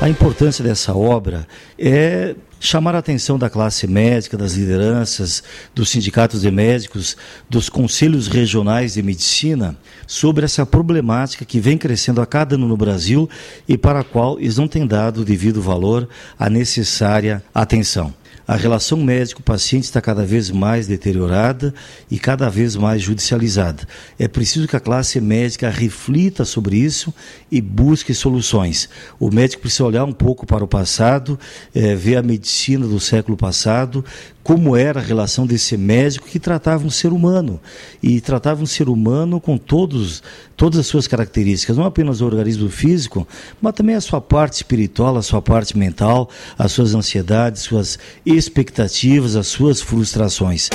A importância dessa obra é chamar a atenção da classe médica, das lideranças, dos sindicatos de médicos, dos conselhos regionais de medicina sobre essa problemática que vem crescendo a cada ano no Brasil e para a qual eles não têm dado o devido valor, a necessária atenção. A relação médico-paciente está cada vez mais deteriorada e cada vez mais judicializada. É preciso que a classe médica reflita sobre isso e busque soluções. O médico precisa olhar um pouco para o passado, é, ver a medicina do século passado, como era a relação desse médico que tratava um ser humano e tratava um ser humano com todos todas as suas características, não apenas o organismo físico, mas também a sua parte espiritual, a sua parte mental, as suas ansiedades, suas expectativas, as suas frustrações.